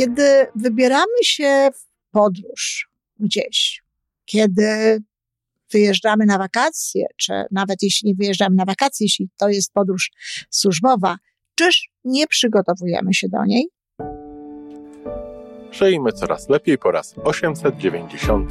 Kiedy wybieramy się w podróż gdzieś, kiedy wyjeżdżamy na wakacje, czy nawet jeśli nie wyjeżdżamy na wakacje, jeśli to jest podróż służbowa, czyż nie przygotowujemy się do niej? Żyjmy coraz lepiej po raz 895.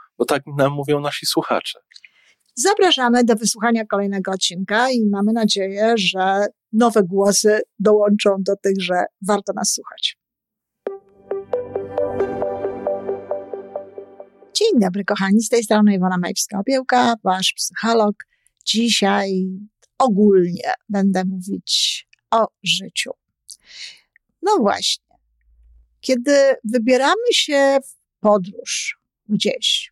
bo tak nam mówią nasi słuchacze. Zapraszamy do wysłuchania kolejnego odcinka i mamy nadzieję, że nowe głosy dołączą do tych, że warto nas słuchać. Dzień dobry, kochani. Z tej strony Iwona Majewska-Opiełka, wasz psycholog. Dzisiaj ogólnie będę mówić o życiu. No właśnie. Kiedy wybieramy się w podróż gdzieś,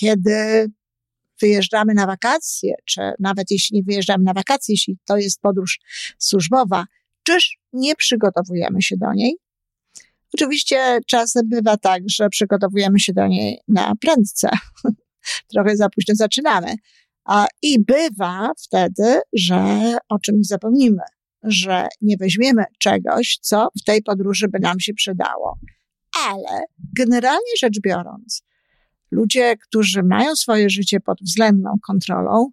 kiedy wyjeżdżamy na wakacje, czy nawet jeśli nie wyjeżdżamy na wakacje, jeśli to jest podróż służbowa, czyż nie przygotowujemy się do niej? Oczywiście czasem bywa tak, że przygotowujemy się do niej na prędce. Trochę za późno zaczynamy. I bywa wtedy, że o czymś zapomnimy, że nie weźmiemy czegoś, co w tej podróży by nam się przydało. Ale generalnie rzecz biorąc, ludzie, którzy mają swoje życie pod względną kontrolą,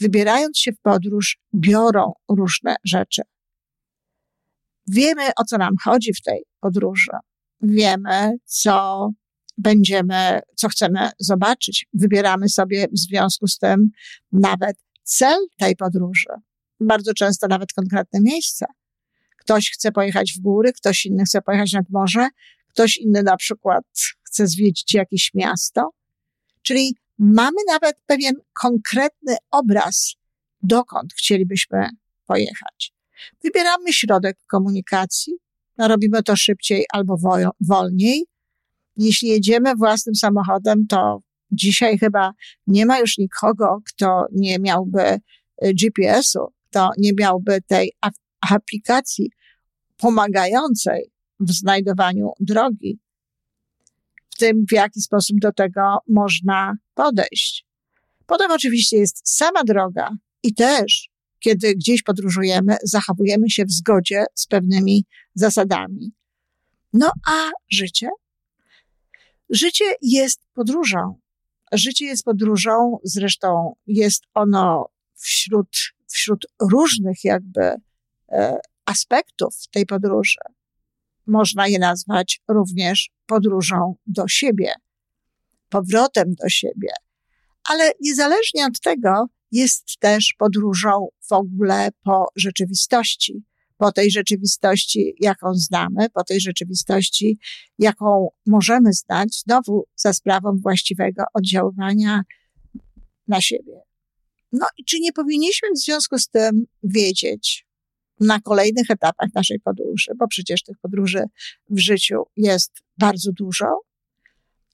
wybierając się w podróż, biorą różne rzeczy. Wiemy, o co nam chodzi w tej podróży. Wiemy, co będziemy, co chcemy zobaczyć. Wybieramy sobie w związku z tym nawet cel tej podróży. Bardzo często nawet konkretne miejsce. Ktoś chce pojechać w góry, ktoś inny chce pojechać nad morze, ktoś inny na przykład chce zwiedzić jakieś miasto. Czyli mamy nawet pewien konkretny obraz, dokąd chcielibyśmy pojechać. Wybieramy środek komunikacji, no robimy to szybciej albo wolniej. Jeśli jedziemy własnym samochodem, to dzisiaj chyba nie ma już nikogo, kto nie miałby y, GPS-u, kto nie miałby tej aplikacji pomagającej w znajdowaniu drogi, w tym w jaki sposób do tego można podejść. Potem oczywiście jest sama droga i też, kiedy gdzieś podróżujemy, zachowujemy się w zgodzie z pewnymi zasadami. No a życie? Życie jest podróżą. Życie jest podróżą, zresztą jest ono wśród, wśród różnych jakby e, aspektów tej podróży można je nazwać również podróżą do siebie, powrotem do siebie. Ale niezależnie od tego, jest też podróżą w ogóle po rzeczywistości, po tej rzeczywistości, jaką znamy, po tej rzeczywistości, jaką możemy znać, znowu za sprawą właściwego oddziaływania na siebie. No i czy nie powinniśmy w związku z tym wiedzieć, na kolejnych etapach naszej podróży, bo przecież tych podróży w życiu jest bardzo dużo.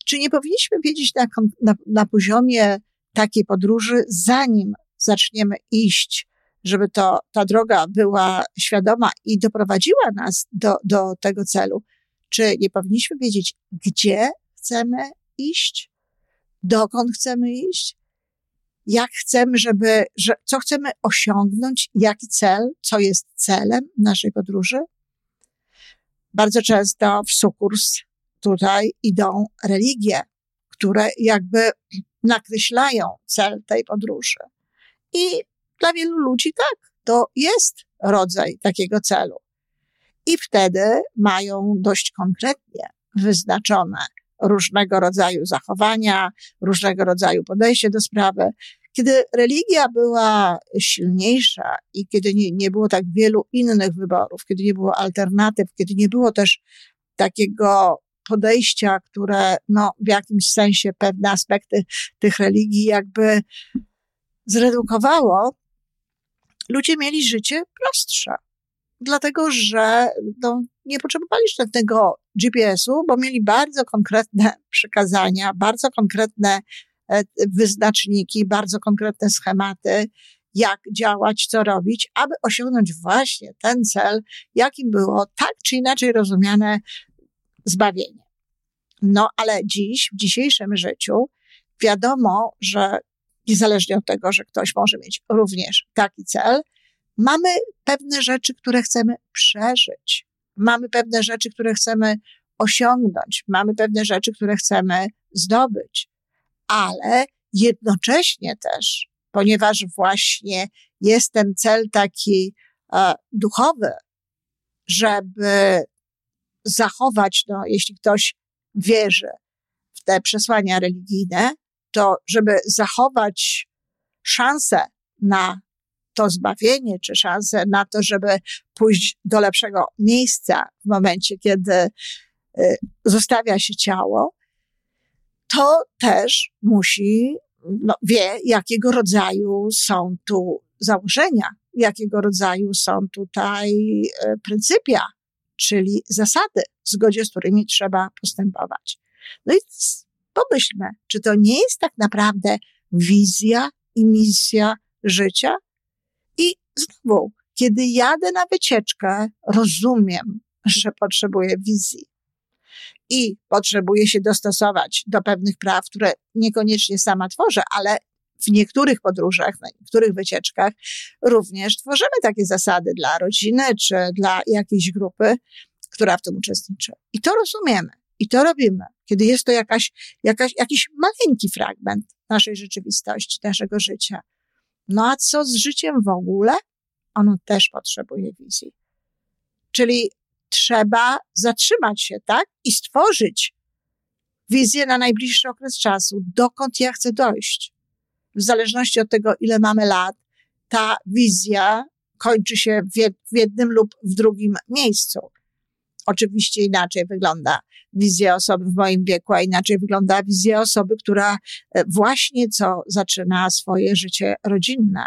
Czy nie powinniśmy wiedzieć na, na, na poziomie takiej podróży, zanim zaczniemy iść, żeby to, ta droga była świadoma i doprowadziła nas do, do tego celu? Czy nie powinniśmy wiedzieć, gdzie chcemy iść? Dokąd chcemy iść? Jak chcemy, żeby, że, co chcemy osiągnąć, jaki cel, co jest celem naszej podróży. Bardzo często w sukurs tutaj idą religie, które jakby nakreślają cel tej podróży. I dla wielu ludzi tak, to jest rodzaj takiego celu. I wtedy mają dość konkretnie wyznaczone różnego rodzaju zachowania, różnego rodzaju podejście do sprawy. Kiedy religia była silniejsza i kiedy nie, nie było tak wielu innych wyborów, kiedy nie było alternatyw, kiedy nie było też takiego podejścia, które no, w jakimś sensie pewne aspekty tych religii jakby zredukowało, ludzie mieli życie prostsze. Dlatego, że no, nie potrzebowali żadnego GPS-u, bo mieli bardzo konkretne przekazania, bardzo konkretne e, wyznaczniki, bardzo konkretne schematy, jak działać, co robić, aby osiągnąć właśnie ten cel, jakim było tak czy inaczej rozumiane zbawienie. No ale dziś, w dzisiejszym życiu, wiadomo, że niezależnie od tego, że ktoś może mieć również taki cel, mamy pewne rzeczy, które chcemy przeżyć. Mamy pewne rzeczy, które chcemy osiągnąć. Mamy pewne rzeczy, które chcemy zdobyć. Ale jednocześnie też, ponieważ właśnie jest ten cel taki e, duchowy, żeby zachować, no, jeśli ktoś wierzy w te przesłania religijne, to żeby zachować szansę na to zbawienie, czy szansę na to, żeby pójść do lepszego miejsca w momencie, kiedy y, zostawia się ciało, to też musi, no, wie, jakiego rodzaju są tu założenia, jakiego rodzaju są tutaj y, pryncypia, czyli zasady, w zgodzie z którymi trzeba postępować. No i pomyślmy, czy to nie jest tak naprawdę wizja i misja życia? Znowu, kiedy jadę na wycieczkę, rozumiem, że potrzebuję wizji. I potrzebuję się dostosować do pewnych praw, które niekoniecznie sama tworzę, ale w niektórych podróżach, na niektórych wycieczkach również tworzymy takie zasady dla rodziny czy dla jakiejś grupy, która w tym uczestniczy. I to rozumiemy. I to robimy, kiedy jest to jakaś, jakaś, jakiś maleńki fragment naszej rzeczywistości, naszego życia. No a co z życiem w ogóle? Ono też potrzebuje wizji. Czyli trzeba zatrzymać się, tak? I stworzyć wizję na najbliższy okres czasu, dokąd ja chcę dojść. W zależności od tego, ile mamy lat, ta wizja kończy się w jednym lub w drugim miejscu. Oczywiście inaczej wygląda wizja osoby w moim wieku, a inaczej wygląda wizja osoby, która e, właśnie co zaczyna swoje życie rodzinne.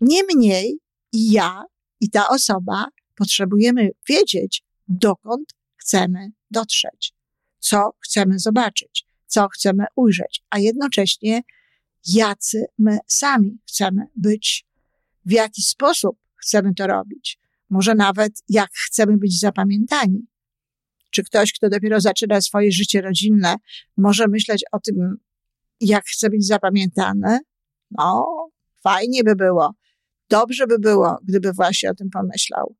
Niemniej ja i ta osoba potrzebujemy wiedzieć, dokąd chcemy dotrzeć, co chcemy zobaczyć, co chcemy ujrzeć, a jednocześnie jacy my sami chcemy być, w jaki sposób chcemy to robić, może nawet jak chcemy być zapamiętani. Czy ktoś, kto dopiero zaczyna swoje życie rodzinne, może myśleć o tym, jak chce być zapamiętany? No, fajnie by było. Dobrze by było, gdyby właśnie o tym pomyślał.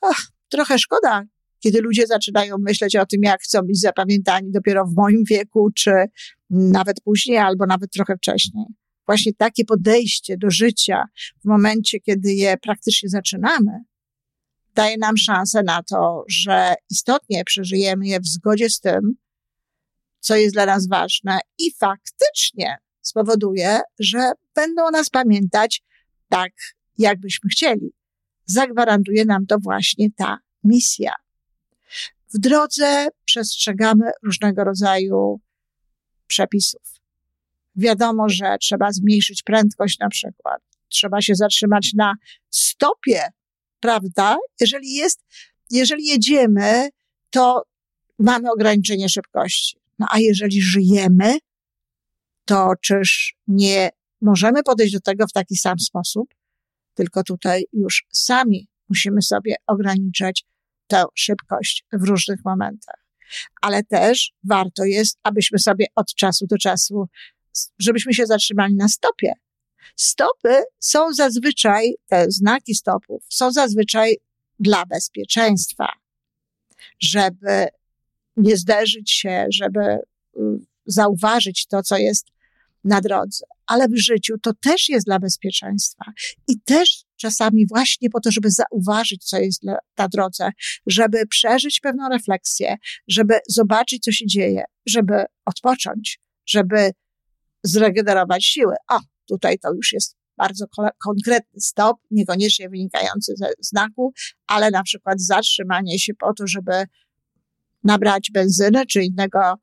Ach, trochę szkoda, kiedy ludzie zaczynają myśleć o tym, jak chcą być zapamiętani dopiero w moim wieku, czy nawet później, albo nawet trochę wcześniej. Właśnie takie podejście do życia w momencie, kiedy je praktycznie zaczynamy, daje nam szansę na to, że istotnie przeżyjemy je w zgodzie z tym, co jest dla nas ważne i faktycznie spowoduje, że będą nas pamiętać tak, jakbyśmy chcieli. Zagwarantuje nam to właśnie ta misja. W drodze przestrzegamy różnego rodzaju przepisów. Wiadomo, że trzeba zmniejszyć prędkość na przykład. Trzeba się zatrzymać na stopie prawda? Jeżeli jest, jeżeli jedziemy, to mamy ograniczenie szybkości. No a jeżeli żyjemy, to czyż nie możemy podejść do tego w taki sam sposób? Tylko tutaj już sami musimy sobie ograniczać tę szybkość w różnych momentach. Ale też warto jest, abyśmy sobie od czasu do czasu, żebyśmy się zatrzymali na stopie, Stopy są zazwyczaj, te znaki stopów są zazwyczaj dla bezpieczeństwa, żeby nie zderzyć się, żeby y, zauważyć to, co jest na drodze. Ale w życiu to też jest dla bezpieczeństwa i też czasami właśnie po to, żeby zauważyć, co jest na drodze, żeby przeżyć pewną refleksję, żeby zobaczyć, co się dzieje, żeby odpocząć, żeby zregenerować siły. O, Tutaj to już jest bardzo konkretny stop, niekoniecznie wynikający ze znaku, ale na przykład zatrzymanie się po to, żeby nabrać benzynę czy innego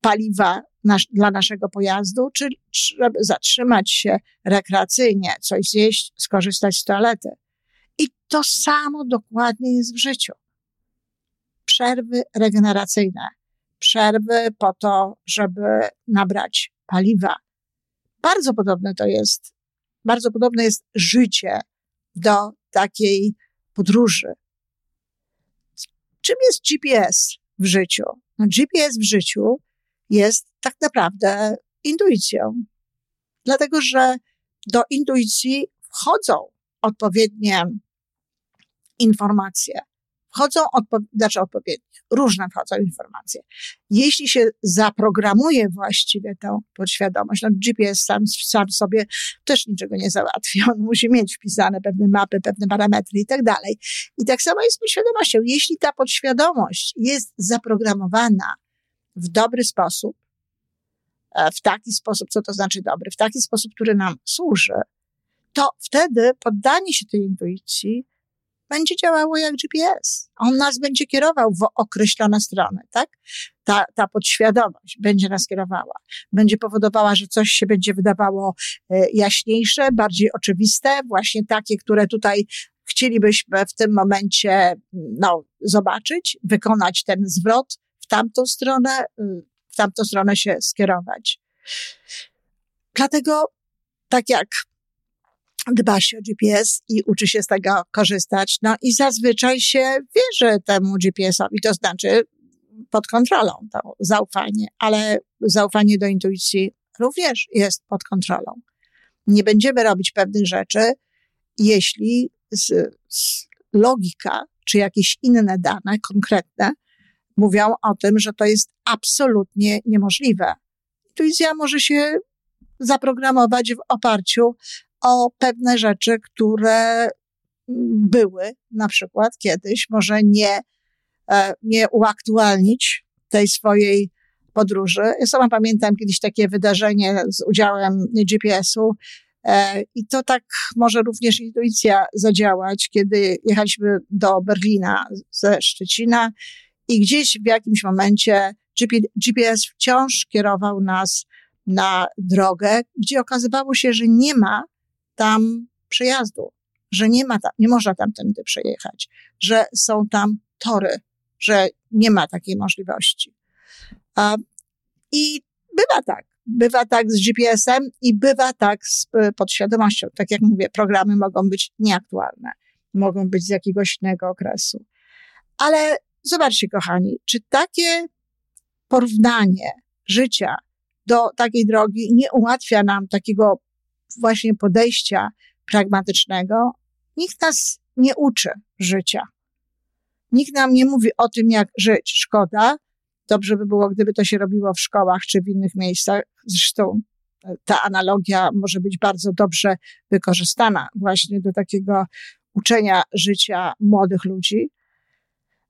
paliwa nasz, dla naszego pojazdu, czy żeby zatrzymać się rekreacyjnie, coś zjeść, skorzystać z toalety. I to samo dokładnie jest w życiu. Przerwy regeneracyjne, przerwy po to, żeby nabrać paliwa. Bardzo podobne to jest, bardzo podobne jest życie do takiej podróży. Czym jest GPS w życiu? No, GPS w życiu jest tak naprawdę intuicją. Dlatego, że do intuicji wchodzą odpowiednie informacje. Wchodzą, odpo- znaczy odpowiednie, różne wchodzą informacje. Jeśli się zaprogramuje właściwie tę podświadomość, no GPS sam, sam sobie też niczego nie załatwi. On musi mieć wpisane pewne mapy, pewne parametry i tak dalej. I tak samo jest z podświadomością. Jeśli ta podświadomość jest zaprogramowana w dobry sposób, e, w taki sposób, co to znaczy dobry, w taki sposób, który nam służy, to wtedy poddanie się tej intuicji będzie działało jak GPS. On nas będzie kierował w określone strony, tak? Ta, ta podświadomość będzie nas kierowała. Będzie powodowała, że coś się będzie wydawało e, jaśniejsze, bardziej oczywiste, właśnie takie, które tutaj chcielibyśmy w tym momencie, no, zobaczyć, wykonać ten zwrot w tamtą stronę, y, w tamtą stronę się skierować. Dlatego, tak jak dba się o GPS i uczy się z tego korzystać. No i zazwyczaj się wierzy temu GPS-owi, to znaczy pod kontrolą, to zaufanie, ale zaufanie do intuicji również jest pod kontrolą. Nie będziemy robić pewnych rzeczy, jeśli z, z logika czy jakieś inne dane konkretne mówią o tym, że to jest absolutnie niemożliwe. Intuicja może się zaprogramować w oparciu o pewne rzeczy, które były na przykład kiedyś, może nie, e, nie uaktualnić tej swojej podróży. Ja sama pamiętam kiedyś takie wydarzenie z udziałem GPS-u e, i to tak może również intuicja zadziałać, kiedy jechaliśmy do Berlina ze Szczecina i gdzieś w jakimś momencie GPS wciąż kierował nas na drogę, gdzie okazywało się, że nie ma tam przejazdu, że nie ma tam, nie można tamtędy przejechać, że są tam tory, że nie ma takiej możliwości. I bywa tak. Bywa tak z GPS-em i bywa tak z e, podświadomością. Tak jak mówię, programy mogą być nieaktualne, mogą być z jakiegoś innego okresu. Ale zobaczcie, kochani, czy takie porównanie życia do takiej drogi nie ułatwia nam takiego właśnie podejścia pragmatycznego, nikt nas nie uczy życia. Nikt nam nie mówi o tym, jak żyć. Szkoda. Dobrze by było, gdyby to się robiło w szkołach czy w innych miejscach. Zresztą e, ta analogia może być bardzo dobrze wykorzystana właśnie do takiego uczenia życia młodych ludzi.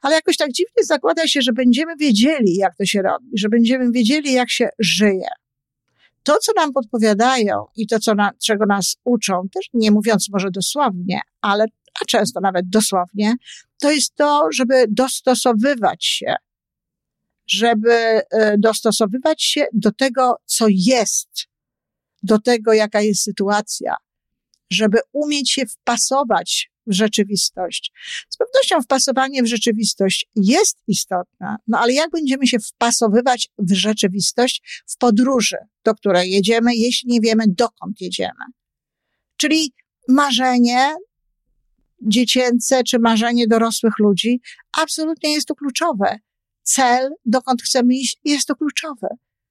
Ale jakoś tak dziwnie zakłada się, że będziemy wiedzieli, jak to się robi, że będziemy wiedzieli, jak się żyje to, co nam podpowiadają i to, co na, czego nas uczą, też nie mówiąc może dosłownie, ale a często nawet dosłownie, to jest to, żeby dostosowywać się, żeby e, dostosowywać się do tego, co jest, do tego, jaka jest sytuacja, żeby umieć się wpasować w rzeczywistość. Z pewnością wpasowanie w rzeczywistość jest istotne, no ale jak będziemy się wpasowywać w rzeczywistość w podróży, do której jedziemy, jeśli nie wiemy, dokąd jedziemy? Czyli marzenie dziecięce czy marzenie dorosłych ludzi absolutnie jest to kluczowe. Cel, dokąd chcemy iść, jest to kluczowe.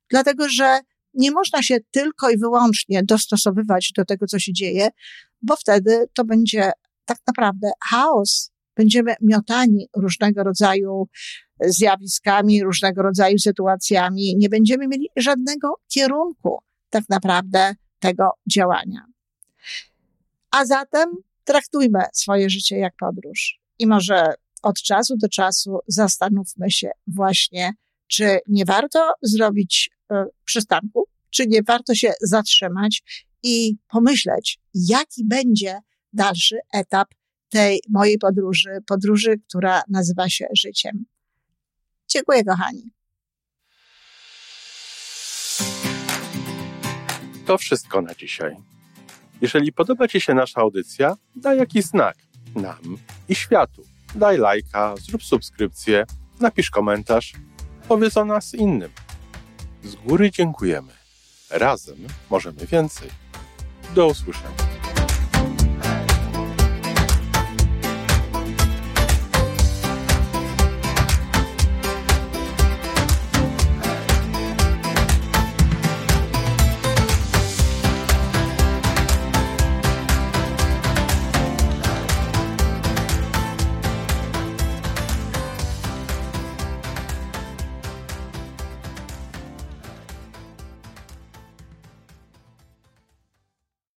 Dlatego, że nie można się tylko i wyłącznie dostosowywać do tego, co się dzieje, bo wtedy to będzie tak naprawdę chaos. Będziemy miotani różnego rodzaju zjawiskami, różnego rodzaju sytuacjami. Nie będziemy mieli żadnego kierunku tak naprawdę tego działania. A zatem traktujmy swoje życie jak podróż. I może od czasu do czasu zastanówmy się właśnie, czy nie warto zrobić przystanku, czy nie warto się zatrzymać i pomyśleć, jaki będzie dalszy etap tej mojej podróży, podróży, która nazywa się życiem. Dziękuję, kochani. To wszystko na dzisiaj. Jeżeli podoba Ci się nasza audycja, daj jakiś znak nam i światu. Daj lajka, zrób subskrypcję, napisz komentarz, powiedz o nas innym. Z góry dziękujemy. Razem możemy więcej. Do usłyszenia.